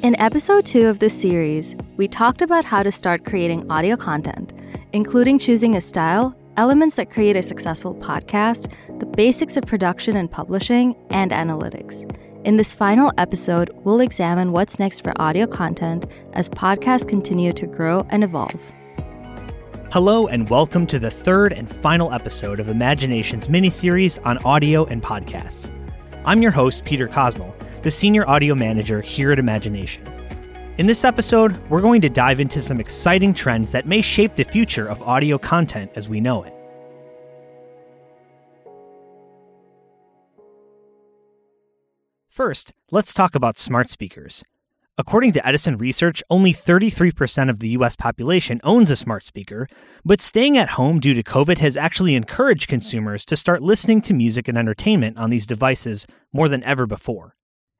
In episode 2 of this series, we talked about how to start creating audio content, including choosing a style, elements that create a successful podcast, the basics of production and publishing, and analytics. In this final episode, we'll examine what's next for audio content as podcasts continue to grow and evolve. Hello, and welcome to the third and final episode of Imagination's mini-series on audio and podcasts. I'm your host, Peter Kosmal, the Senior Audio Manager here at Imagination. In this episode, we're going to dive into some exciting trends that may shape the future of audio content as we know it. First, let's talk about smart speakers. According to Edison Research, only 33% of the US population owns a smart speaker, but staying at home due to COVID has actually encouraged consumers to start listening to music and entertainment on these devices more than ever before.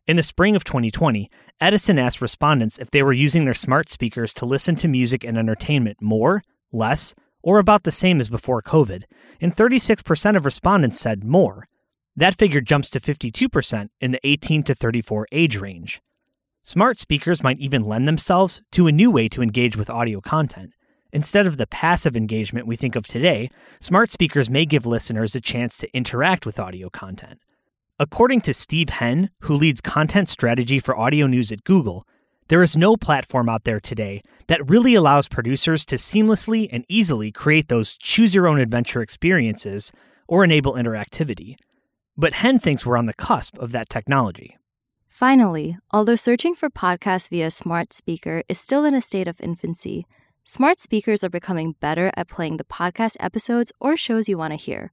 In the spring of 2020, Edison asked respondents if they were using their smart speakers to listen to music and entertainment more, less, or about the same as before COVID, and 36% of respondents said more. That figure jumps to 52% in the 18 to 34 age range. Smart speakers might even lend themselves to a new way to engage with audio content. Instead of the passive engagement we think of today, smart speakers may give listeners a chance to interact with audio content. According to Steve Henn, who leads content strategy for audio news at Google, there is no platform out there today that really allows producers to seamlessly and easily create those choose your own adventure experiences or enable interactivity. But Henn thinks we're on the cusp of that technology. Finally, although searching for podcasts via smart speaker is still in a state of infancy, smart speakers are becoming better at playing the podcast episodes or shows you want to hear.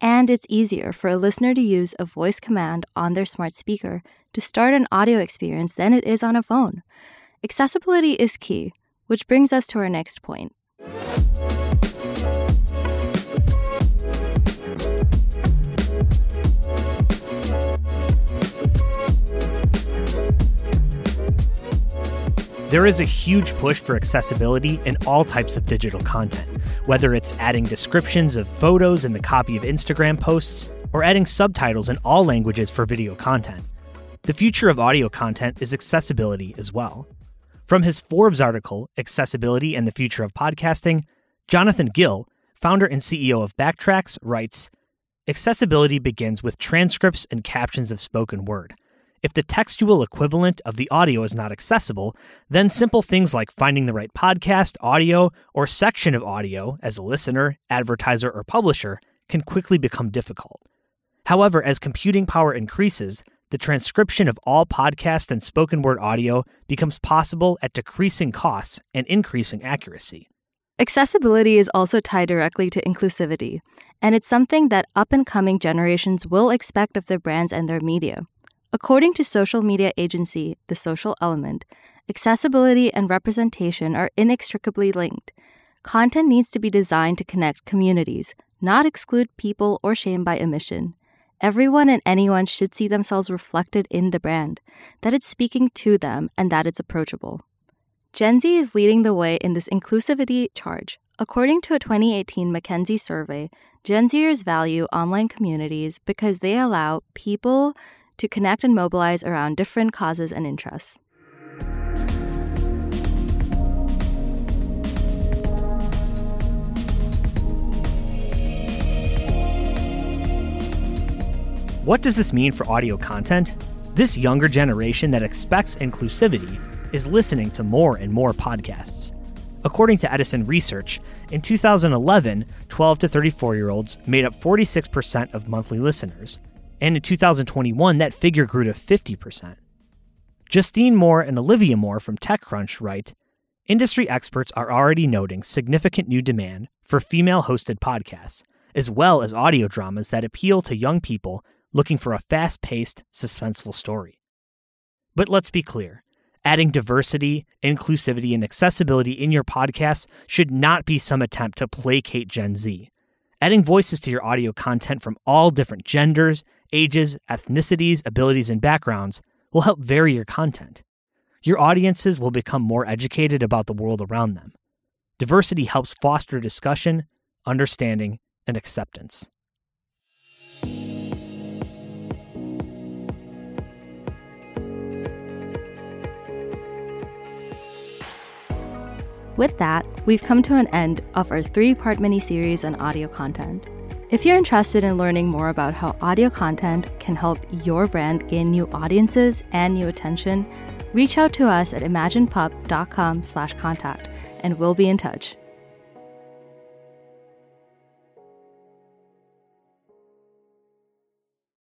And it's easier for a listener to use a voice command on their smart speaker to start an audio experience than it is on a phone. Accessibility is key, which brings us to our next point. There is a huge push for accessibility in all types of digital content, whether it's adding descriptions of photos in the copy of Instagram posts or adding subtitles in all languages for video content. The future of audio content is accessibility as well. From his Forbes article, Accessibility and the Future of Podcasting, Jonathan Gill, founder and CEO of Backtracks, writes Accessibility begins with transcripts and captions of spoken word. If the textual equivalent of the audio is not accessible, then simple things like finding the right podcast, audio, or section of audio as a listener, advertiser, or publisher can quickly become difficult. However, as computing power increases, the transcription of all podcast and spoken word audio becomes possible at decreasing costs and increasing accuracy. Accessibility is also tied directly to inclusivity, and it's something that up and coming generations will expect of their brands and their media. According to social media agency The Social Element, accessibility and representation are inextricably linked. Content needs to be designed to connect communities, not exclude people or shame by omission. Everyone and anyone should see themselves reflected in the brand, that it's speaking to them, and that it's approachable. Gen Z is leading the way in this inclusivity charge. According to a 2018 McKinsey survey, Gen Zers value online communities because they allow people to connect and mobilize around different causes and interests. What does this mean for audio content? This younger generation that expects inclusivity is listening to more and more podcasts. According to Edison Research, in 2011, 12 to 34 year olds made up 46% of monthly listeners, and in 2021, that figure grew to 50%. Justine Moore and Olivia Moore from TechCrunch write Industry experts are already noting significant new demand for female hosted podcasts, as well as audio dramas that appeal to young people looking for a fast paced, suspenseful story. But let's be clear adding diversity, inclusivity, and accessibility in your podcast should not be some attempt to placate Gen Z. Adding voices to your audio content from all different genders, ages, ethnicities, abilities, and backgrounds will help vary your content. Your audiences will become more educated about the world around them. Diversity helps foster discussion, understanding, and acceptance. With that, we've come to an end of our three part mini series on audio content. If you're interested in learning more about how audio content can help your brand gain new audiences and new attention, reach out to us at imaginepub.com/contact and we'll be in touch.